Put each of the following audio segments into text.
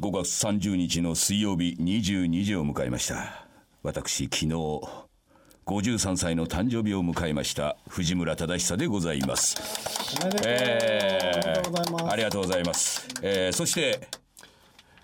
5月30日の水曜日22時を迎えました。私昨日53歳の誕生日を迎えました藤村忠久でございます。えーございます。ありがとうございます、えーそして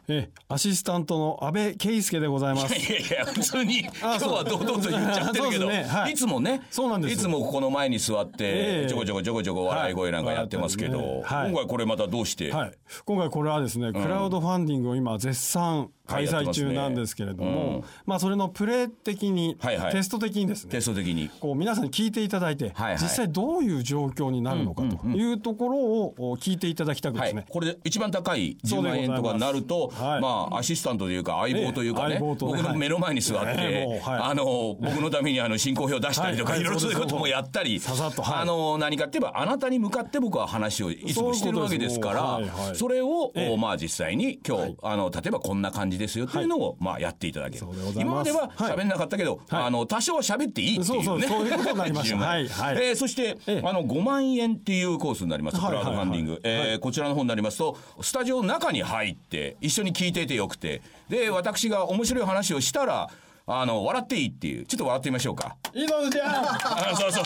えアシスタントの安倍圭介でございます。いやいや普通に今日は堂々と言っちゃってるけど、ね。はい。いつもねそうなんです。いつもこの前に座ってええ。ちょこちょこちょこちょこ笑い声なんかやってますけど、はい。ねはい。今回これまたどうして、はい、今回これはですね、クラウドファンディングを今絶賛開催中なんですけれども、まあそれのプレー的に、テスト的にですね。テスト的に。こう皆さんに聞いていただいて、実際どういう状況になるのかというところを聞いていただきたくですね、はい、これで一番高い10そうでございます。万円とかになると、はい。まあアシスタントというか相棒というかね、僕の目の前に座って、あの僕のためにあの進行表を出したりとか、はい。い。ろいろそういうこともやったり、あの何かって言えばあなたに向かって僕は話をいつもしてるわけですから、それを、ええ。まあ実際に今日、あの例えばこんな感じですよっていうのを、まあやっていただける。今までは喋んなかったけど、はい。あの多少は喋っていいっていうね。そういうことになりました。10 万はい。はいえーそして、ええ。あの5万円っていうコースになります、はいクラウドファンディング、はい。えーこちらの方になりますとスタジオの中に入って一緒に聞いていてよくて。で私が面白い話をしたらあの笑っていいっていう。ちょっと笑ってみましょうか。いいのじゃんあ。そうそう。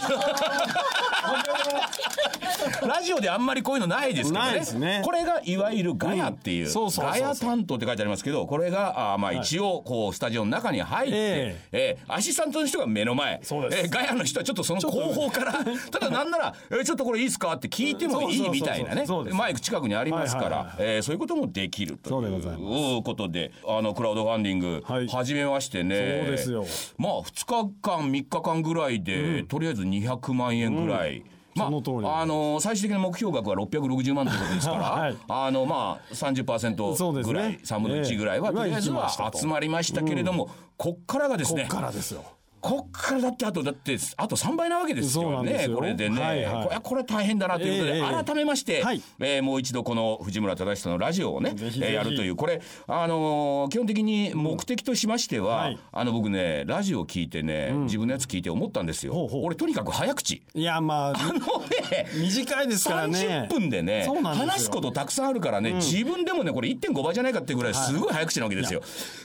ラジオであんまりこういうのないですけどね。ないですね。これがいわゆるガヤっていう,、うん。そうそうガヤ担当って書いてありますけどこれがあまあ一応こうスタジオの中に入って、ええ。ーアシスタントの人が目の前。そうです。えーガヤの人はちょっとその後方から ただなんなら、えーちょっとこれいいですかって聞いてもいいみたいなね。マイク近くにありますかはいはいはいらえーそういうこともできるということであのクラウドファンディングはい。始めましてね、そうですよ。まあ2日間3日間ぐらいで、とりあえず200万円ぐらい。まその通りあ、あの最終的な目標額は660万ということですから、はい。あのまあそうで30%すねぐらい、3分の1ぐらいはええ。とりあえずは集まりましたけれども、こっからがですねこっからですよこっからだってあとだってあと3倍なわけですよね。これでね、はいはい。これこれ大変だなということで、ええええ。改めまして、はい。えーもう一度この藤村忠久のラジオをねぜえーやるという。これあのー基本的に目的としましては、はい。あの僕ねラジオ聞いてね、自分のやつ聞いて思ったんですよ。ほうほう。俺とにかく早口。いやまああのね短いですからね。30分でね話すことたくさんあるからね、自分でもねこれ1.5倍じゃないかっていうぐらいすごい早口なわけですよ。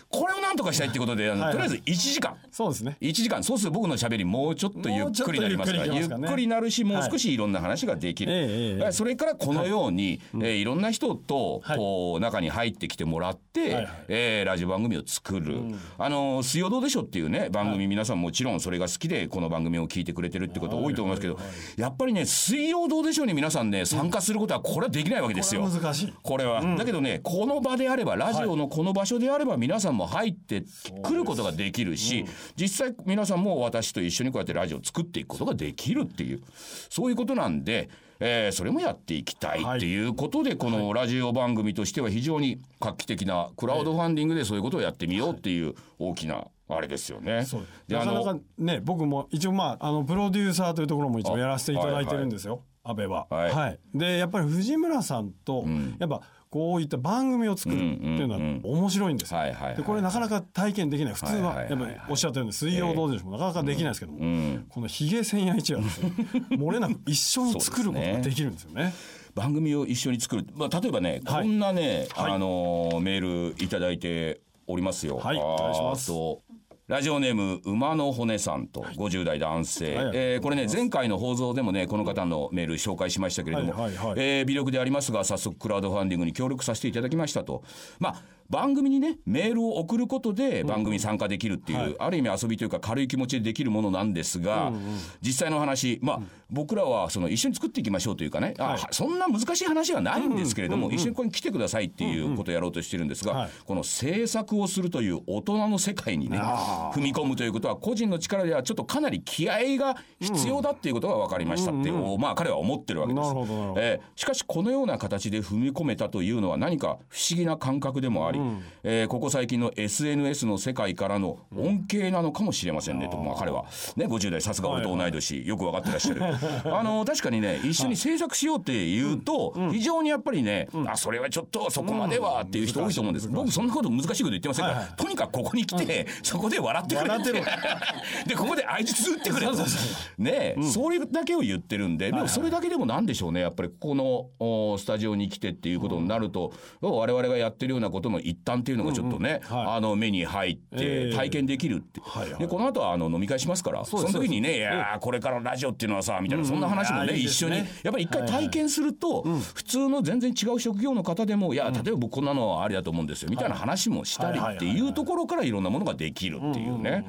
これをなんとかしたいってことで、あのはいとりあえず1時間。そうですね。1時間。そうすると僕の喋りもうちょっとゆっくりになりますからゆっくりなるしもう少しいろんな話ができる、ええええええ。それからこのように、い。えーいろんな人とはい。こう中に入ってきてもらって、はいはい。えーラジオ番組を作る「あの水曜どうでしょう」っていうね番組、皆さんもちろんそれが好きでこの番組を聞いてくれてるってこと多いと思いますけど、やっぱりね「水曜どうでしょう」に皆さんね参加することはこれはできないわけですよ。これは難しい。これは、だけどねこの場であればラジオのこの場所であれば皆さんも入ってくることができるし、実際皆さんも私と一緒にこうやってラジオを作っていくことができるっていうそういうことなんで。えーそれもやっていきたいっていうことで、このラジオ番組としては非常に画期的なクラウドファンディングでそういうことをやってみようっていう大きなあれですよね。なかなかね僕も一応まああのプロデューサーというところも一応やらせていただいてるんですよ、安倍は。は。い。でやっぱり藤村さんと、やっぱこういった番組を作るっていうのは面白いんですよ。でこれなかなか体験できない。普通はやっぱりおっしゃったように水曜どうでしょうなかなかできないですけども、このヒゲ千夜一夜はですね漏れなく一緒に作ることができるんですよね。番組を一緒に作る、まあ、例えばね、はい。こんなね、はい。あのーメールいただいておりますよ。はいお願いしますラジオネーム馬の骨さんと50代男性、はいえーこれね前回の放送でもねこの方のメール紹介しましたけれども、はいはいはい。えー微力でありますが早速クラウドファンディングに協力させていただきましたと。まあ番組にねメールを送ることで番組に参加できるっていう、はい。ある意味遊びというか軽い気持ちでできるものなんですが、実際の話まあ、僕らはその一緒に作っていきましょうというかね、あはい。そんな難しい話はないんですけれども、一緒にここに来てくださいっていうことをやろうとしてるんですが、はいこの制作をするという大人の世界にねあ踏み込むということは個人の力ではちょっとかなり気合が必要だっていうことが分かりましたって、おまあ彼は思ってるわけです。えーしかしこのような形で踏み込めたというのは何か不思議な感覚でもあり、えーここ最近の SNS の世界からの恩恵なのかもしれませんねと、まあ、彼は、ね、50代さすが俺と同い年、よく分かってらっしゃる。あの確かにね一緒に制作しようって言うと、非常にやっぱりね、あそれはちょっとそこまではっていう人多いと思うんです、僕そんなこと難しいこと言ってませんから、はいはい。とにかくここに来て、そこで笑ってくれ。笑ってろ でここで相槌打ってくれと。そうそうねえ、それだけを言ってるんで、でもそれだけでもなんでしょうねやっぱりここのおスタジオに来てっていうことになると、我々がやってるようなことの一端っていうのがちょっとね、うんはい。あの目に入ってええ。体験できるって、はいはい。でこの後はあの飲み会しますからその時にね「いやーこれからのラジオっていうのはさ」みたいなそんな話もねあーいいで一緒にやっぱり一回体験すると普通の全然違う職業の方でも「いや例えば僕こんなのありだと思うんですよ」みたい。な話もしたりっていうところからいろんなものができるっていうね。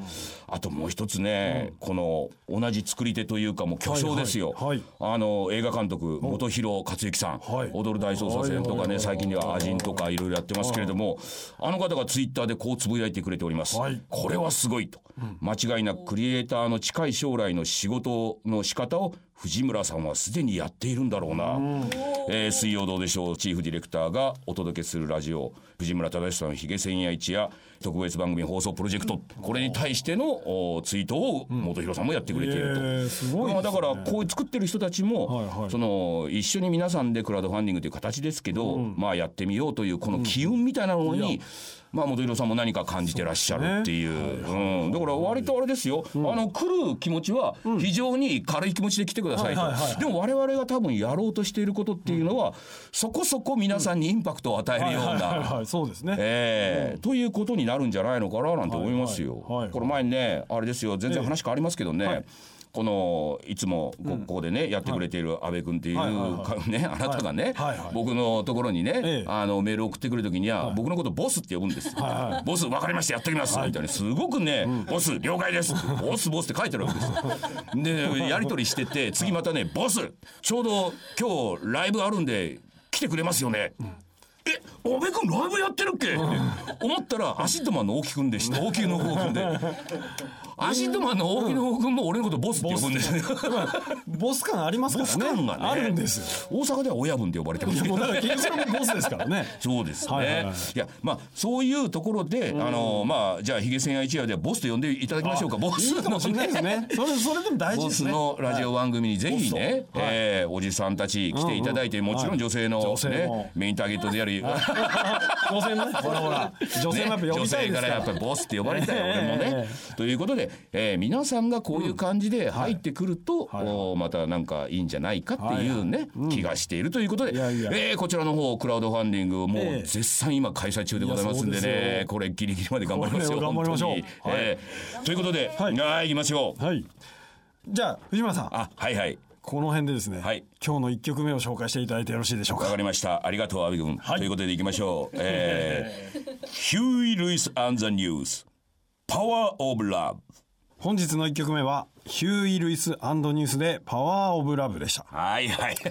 あともう一つねこの同じ作り手というかもう巨匠ですよ。はいはいあの映画監督本広克之さん。はい。踊る大捜査線とかはいはい。はいね最近ではアジンとかいろいろやってますけれどもあの方がツイッターでこうつぶやいてくれております。はい。これはすごいと。間違いなくクリエイターの近い将来の仕事の仕方を藤村さんはすでにやっているんだろうな、えー水曜どうでしょう。チーフディレクターがお届けするラジオ。藤村忠さんのひげ千夜市や特別番組放送プロジェクトこれに対してのおツイートを本広さんもやってくれていると。えーすごいね。まあだからこう作ってる人たちも、はいはい。その一緒に皆さんでクラウドファンディングという形ですけど、まあやってみようというこの機運みたいなのに、まあ本広さんも何か感じてらっしゃるっていう。うん、だから割とあれですよ、あの来る気持ちは非常に軽い気持ちで来てくださいと、はいはいはいでも我々が多分やろうとしていることっていうのは、そこそこ皆さんにインパクトを与えるような。はいはいはいそうですね。ええ。ということになるんじゃないのかななんて思いますよ。はいはいはいこの前にねあれですよ。全然話変わりますけどね。はいこのいつもこここでねやってくれている安倍君っていうねあなたがね僕のところにねええ。あのメール送ってくる時には僕のことボスって呼ぶんです。ボス分かりましたやっておきますみたいな。すごくねボス了解です。ボスボスって書いてあるわけですよ。でやり取りしてて次またねボスちょうど今日ライブあるんで来てくれますよね。え安倍君ライブやってるっけ、思ったらアシッドマンの大木君でした。大木の方君でアシッドマンの大木の方君も俺のことボスって呼ぶんですねボス感ありますかボスらね。感がねあるんですよ。大阪では親分って呼ばれてますけどだから金さんもボスですからね。そうですね。いやまあそういうところで、あのまあじゃあヒゲ千夜一夜ではボスと呼んでいただきましょうか。ボスいいかもしれないですね。それそれでも大事ボスですね。のラジオ番組にぜひね、えーおじさんたち来ていただいて、もちろん女性の、女性ねもメインターゲットである、ね、女性ね。ほらほら。女性もやっぱ呼女びたい性からやっですから。ぱりボスって呼ばれたい俺もね。ということで、えー皆さんがこういう感じで入ってくると、はい。おまたなんかいいんじゃないかっていうね、気がしているということで、いやいや。えーこちらの方クラウドファンディングもうええ。絶賛今開催中でございますんでいやそうですよ。ねこれギリギリまで頑張りますよ頑張りましょう。えーということで、はい。はい、行きましょう。はい。じゃあ藤村さん、あはいはい。この辺でですね、はい。今日の一曲目を紹介していただいてよろしいでしょうか。わか。りました。ありがとう、阿部君。い。ということでいきましょう。えー、ヒューイ・ルイス・アン・ザ・ニュース。パワー・オブ・ラブ。本日の一曲目はヒューイ・ルイスニュースでパワーオブラブでした。はいはい。こ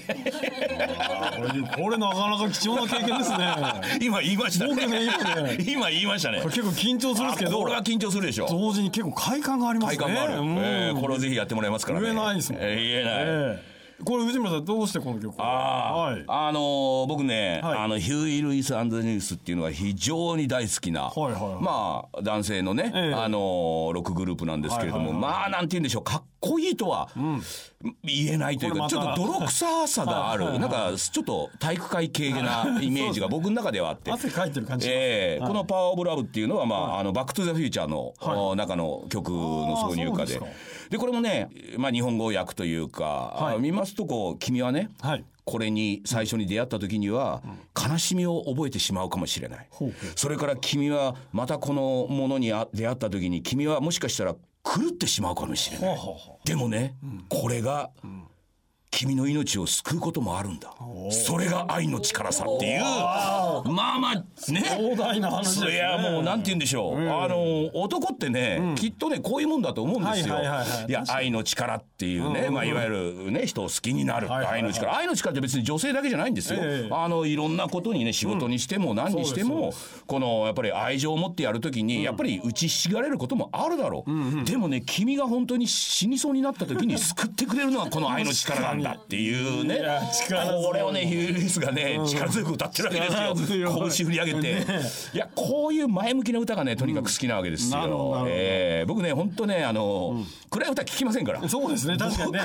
れなかなか貴重な経験ですね。今言いましたね。僕ね今ね今言いましたね。結構緊張するんですけどあこれは緊張するでしょ。同時に結構快感がありますね。快感もある。うんえーこれをぜひやってもらいますからね。言えないですもん。えー言えない。ええこれ藤村さんどうしてこの曲を？あー。はい。あのー僕ね、はい。あのヒューイ・ルイス・アンド・ニュースっていうのは非常に大好きな、はいはいはい。まあ男性のね、ええ。あのーロックグループなんですけれども、はいはいまあなんて言うんでしょうかっこいいとは言えないというか、ちょっと泥臭さがある、なんかちょっと体育会系なイメージが僕の中ではあって。汗かいてる感じこの「パワー・オブ・ラブ」っていうのは、まああのバック・トゥ・ザ・フューチャーの、お中の曲の挿入歌で。ででこれもね、まあ、日本語訳というか、はい。見ますとこう君はね、はい。これに最初に出会った時には悲しみを覚えてしまうかもしれない。それから君はまたこのものにあ出会った時に君はもしかしたら狂ってしまうかもしれない。でもね、これが君の命を救うこともあるんだ。それが愛の力さっていう。まあまあね。壮大な話ですね。いやもうなんて言うんでしょう、あの男ってね、きっとねこういうもんだと思うんですよ、はいはいはいはい。いや愛の力っていうね、まあ、いわゆるね人を好きになる、はいはいはい。愛の力。愛の力って別に女性だけじゃないんですよ、ええ。あのいろんなことにね仕事にしても何にしても、このやっぱり愛情を持ってやるときにやっぱり打ちひしがれることもあるだろう、でもね君が本当に死にそうになった時に救ってくれるのはこの愛の力なんだっていうねこれをねヒューリスがね力強く歌ってるわけですよ。拳振り上げて、いやこういう前向きな歌がねとにかく好きなわけですよ。ど、えー僕ね本当ねあの、暗い歌聞きませんから。そうですね確かにね。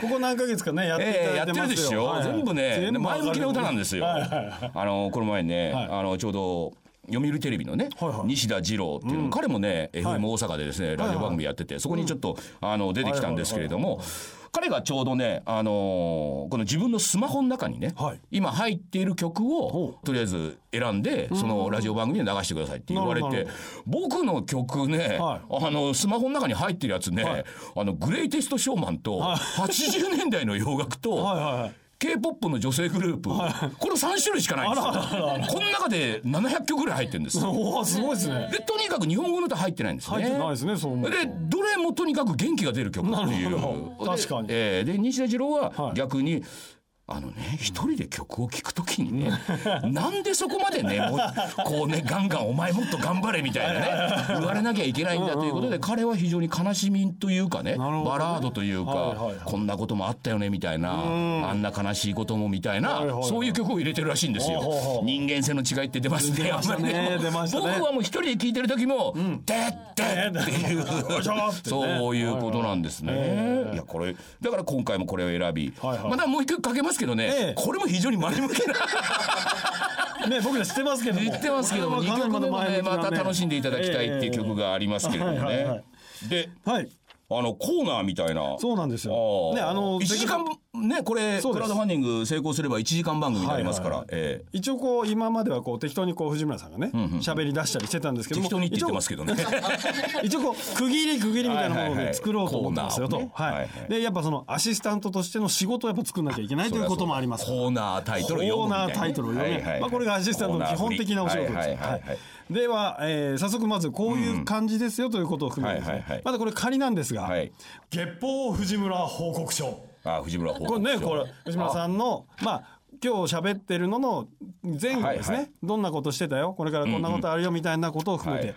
ここ何ヶ月かねやっていたええやだいてますよ、ってるでしょ、全部ね前向きな歌なんですよ、あのこの前ね、はい。あのちょうど読売テレビのね、西田次郎っていうの、彼もね FM 大阪でですねラジオ番組やっててそこにちょっとあの出てきたんですけれども。彼がちょうどね、あのーこの自分のスマホの中にね、はい。今入っている曲をほとりあえず選んでそのラジオ番組で流してくださいって言われて僕の曲ね、はい。あのスマホの中に入ってるやつね、はい。あのグレイテストショーマンと80年代の洋楽と、はいはいはい K-POP の女性グループ、この3種類しかないんです。よ。この中で700曲ぐらい入ってるんです。おおすごいですね。でとにかく日本語の歌入ってないんですね。入ってないですねそうでどれもとにかく元気が出る曲っていう。確かに。で,、えーで西田次郎ははい。逆に、あのね一人で曲を聴くときにねなんでそこまでねもうこうねガンガンお前もっと頑張れみたいなね言われなきゃいけないんだということで彼は非常に悲しみというかねバラードというか、こんなこともあったよねみたいなあんな悲しいこともみたいな、そういう曲を入れてるらしいんですよ。人間性の違いって出ますねあんまりね。僕はもう一人で聴いてる時も「でって」っていう。そういうことなんですね。いやこれだから今回もこれを選び、またもう一曲かけますけどね、ええ。これも非常に前向きな。ね僕ら知ってますけども。言ってますけども2これはかなり曲目もねまた楽しんでいただきたいっていう曲がありますけれどもね。い。ではいあのコーナーみたいな。そうなんですよ。ねあの1時間ねこれクラウドファンディング成功すれば1時間番組になりますから、一応こう今まではこう適当にこう藤村さんがね喋、り出したりしてたんですけども適当にって言ってますけどね。一応こう区切り区切りみたいなものはいはいはいで作ろうと思ってますよと、はいでやっぱそのアシスタントとしての仕事をやっぱ作んなきゃいけないということもあります。コーナータイトルを読むコーナータイトルを読む、まあ、これがアシスタントの基本的なお仕事です、はいでは、えー早速まずこういう感じですよということを含めてね、はいはいはい。まだこれ仮なんですが、はい。月報藤村報告書。あ藤村報これねこれ藤村さんのまあ今日喋ってるのの前後ですね、はいはい。どんなことしてたよ？これからこんなことあるよみたいなことを含めて、で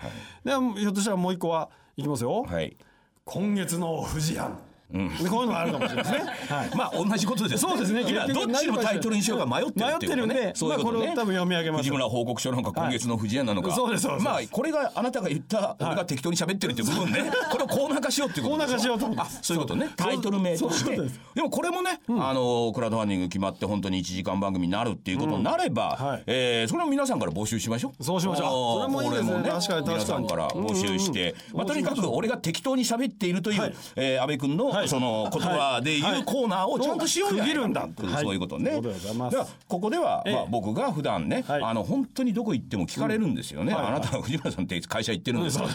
ひょっとしたらもう一個はいきますよ、はい。今月の富士庵、でこういうのがあるかもしれないですね、はい。まあ同じことですね。そうですね。どっちのタイトルにしようか迷ってるっていね。迷ってるんでそういうことね。まあこれを多分読み上げます。藤村報告書なのか今月の藤屋なのか。はい。そうですそうです。まあこれがあなたが言った俺が適当に喋ってるっていう部分ね。これをコーナー化しようっていうことでコーナー化しようと思って。あそういうことね。タイトル名として。です。でもこれもねあのクラウドファンディング決まって本当に1時間番組になるっていうことになればはい。えーそれも皆さんから募集しましょう。そうしましょう。それもいいですね。これも確かに確かに。皆さんから募集して。うんうんまあとにかく俺が適当に喋っているといはい。うえー安倍君のその言葉で言うコーナーをちゃんとしようじゃないかそういうことね。だからここでは、ええ。まあ、僕が普段ね、はい。あの本当にどこ行っても聞かれるんですよね、あなたは藤村さんって会社行ってるんですか、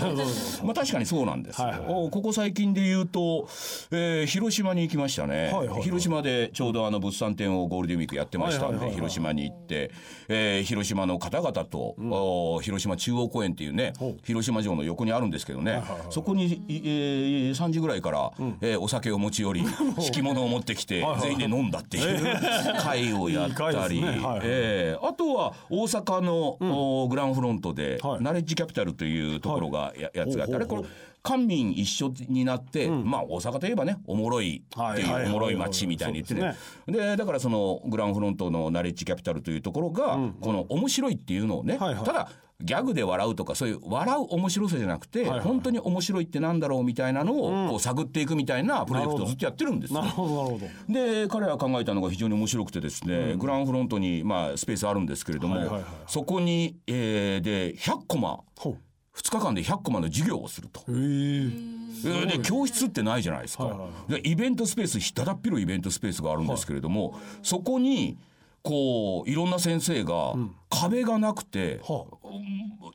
まあ確かにそうなんですここ最近で言うと、えー広島に行きましたね、広島でちょうどあの物産展をゴールデンウィークやってましたんで、広島に行って、えー広島の方々と、お広島中央公園っていうね広島城の横にあるんですけどね、そこに、いえー3時ぐらいから、えーお酒を持ち寄り 敷物を持ってきて全員で飲んだっていう会をやったり、あとは大阪の、おグランフロントで、はい。ナレッジキャピタルというところがや,、やつがあってあれこれ官民一緒になって、まあ大阪といえばねおもろいってはいうおもろい街みたいに言ってね。でだからそのグランフロントのナレッジキャピタルというところが、この面白いっていうのをね、はいはい。ただギャグで笑うとかそういう笑う面白さじゃなくて、本当に面白いってなんだろうみたいなのをこう探っていくみたいなプロジェクトをずっとやってるんですよ。なるほどなるほど。で彼らが考えたのが非常に面白くてですね、グランフロントに、まあ、スペースあるんですけれども、そこに、えーで100コマほう。2日間で100コマの授業をすると。で教室ってないじゃないですか、でイベントスペースだだっ広いイベントスペースがあるんですけれども、そこにこういろんな先生が壁がなくて、は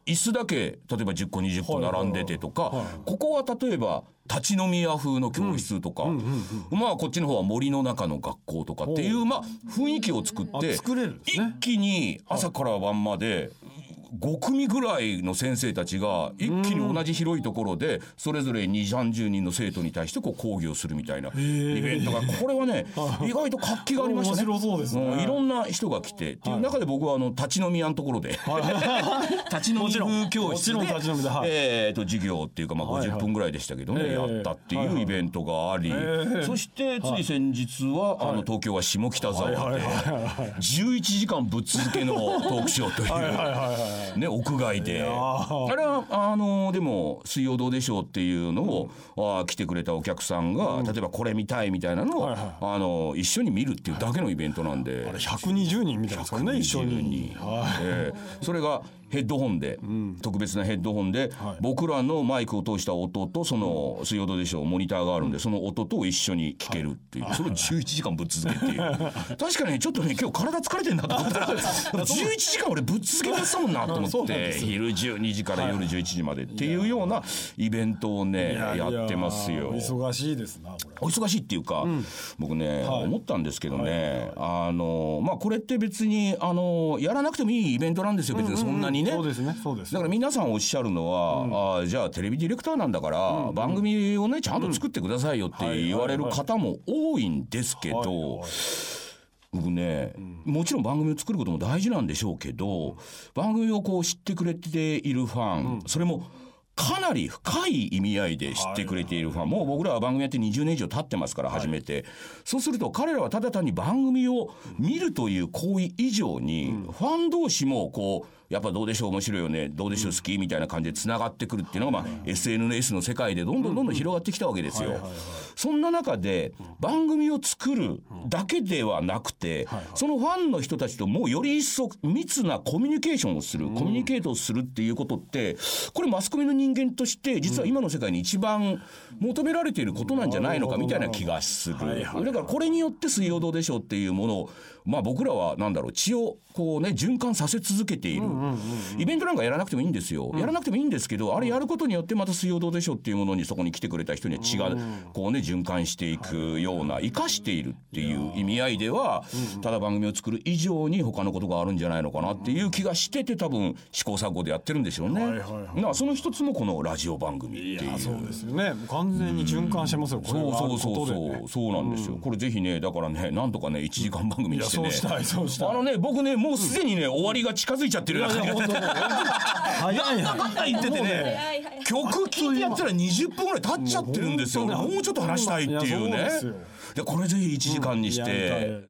椅子だけ例えば10個20個並んでてとか、ここは例えば立ち飲み屋風の教室とか、まあこっちの方は森の中の学校とかっていうまあ雰囲気を作って一気に朝から晩まで5組ぐらいの先生たちが一気に同じ広いところでそれぞれ2 30人の生徒に対してこう講義をするみたいなイベントがこれはね 意外と活気がありましたね。面白そうですね。んいろんな人が来てっていう中で僕はあの立ち飲み屋のところで 立ち飲み風教室でえーと授業っていうかまあはい。はい50分ぐらいでしたけどねええやったっていうイベントがありえそしてつい先日はあの東京は下北沢はいではいはい11時間ぶっ続けのトークショーというね屋外で。あれはあのでも「水曜どうでしょう」っていうのをあ来てくれたお客さんが例えばこれ見たいみたいなのをはいはい。あの一緒に見るっていうだけのイベントなんで。あれ120人みたいなですからね一緒に。ええ。それがヘッドホンで、特別なヘッドホンで、はい。僕らのマイクを通した音とその水曜どうでしょうモニターがあるんでその音と一緒に聞けるっていう、それを11時間ぶっ続けっていう。確かにねちょっとね今日体疲れてんなと思ったら 11時間俺ぶっ続けてたもんなと思って昼12時から夜11時までっていうようなイベントをねいやってますよ。忙しいですなお忙しいっていうか、僕ね、はい。思ったんですけどね、あのまあこれって別にあのやらなくてもいいイベントなんですよ別に。そんなにね。そうですねそうです。だから皆さんおっしゃるのは、あーじゃあテレビディレクターなんだから、番組をねちゃんと作ってくださいよって言われる方も多いんですけはいどはい。僕ね、もちろん番組を作ることも大事なんでしょうけど、番組をこう知ってくれているファン、それもかなり深い意味合いで知ってくれているファン、もう僕らは番組やって20年以上経ってますから初めて、そうすると彼らはただ単に番組を見るという行為以上に、ファン同士もこうやっぱどうでしょう面白いよね。どうでしょう好きみたいな感じでつながってくるっていうのが、まあ SNS の世界でどんどんどんどん広がってきたわけですよ。そんな中で番組を作るだけではなくて、そのファンの人たちともうより一層密なコミュニケーションをする、コミュニケートをするっていうことってこれマスコミの人間として実は今の世界に一番求められていることなんじゃないのかみたいな気がする。だからこれによって「水曜どうでしょう」っていうものをまあ僕らはなんだろう血をこうね循環させ続けている。イベントなんかやらなくてもいいんですよ、やらなくてもいいんですけどあれやることによってまた「水曜どうでしょう」っていうものにそこに来てくれた人には血がこうね循環していくような生かしているっていう意味合いではただ番組を作る以上に他のことがあるんじゃないのかなっていう気がしてて多分試行錯誤でやってるんでしょうね。はいはいはい。なその一つもこのラジオ番組っていう。そうですよね。完全に循環してますよこれそうそうそうそう、そうなんですよ。これぜひね、だからね、なんとかね、1時間番組にしてね。そうしたいそうしたい。あのね、僕ね、もうすでにね、終わりが近づいちゃってるような感じが。して。早いな。かんだ言っててね曲聴いてやったら20分ぐらい経っちゃってるんですよ。もうちょっと話したいっていうね。でこれぜひ1時間にして。い。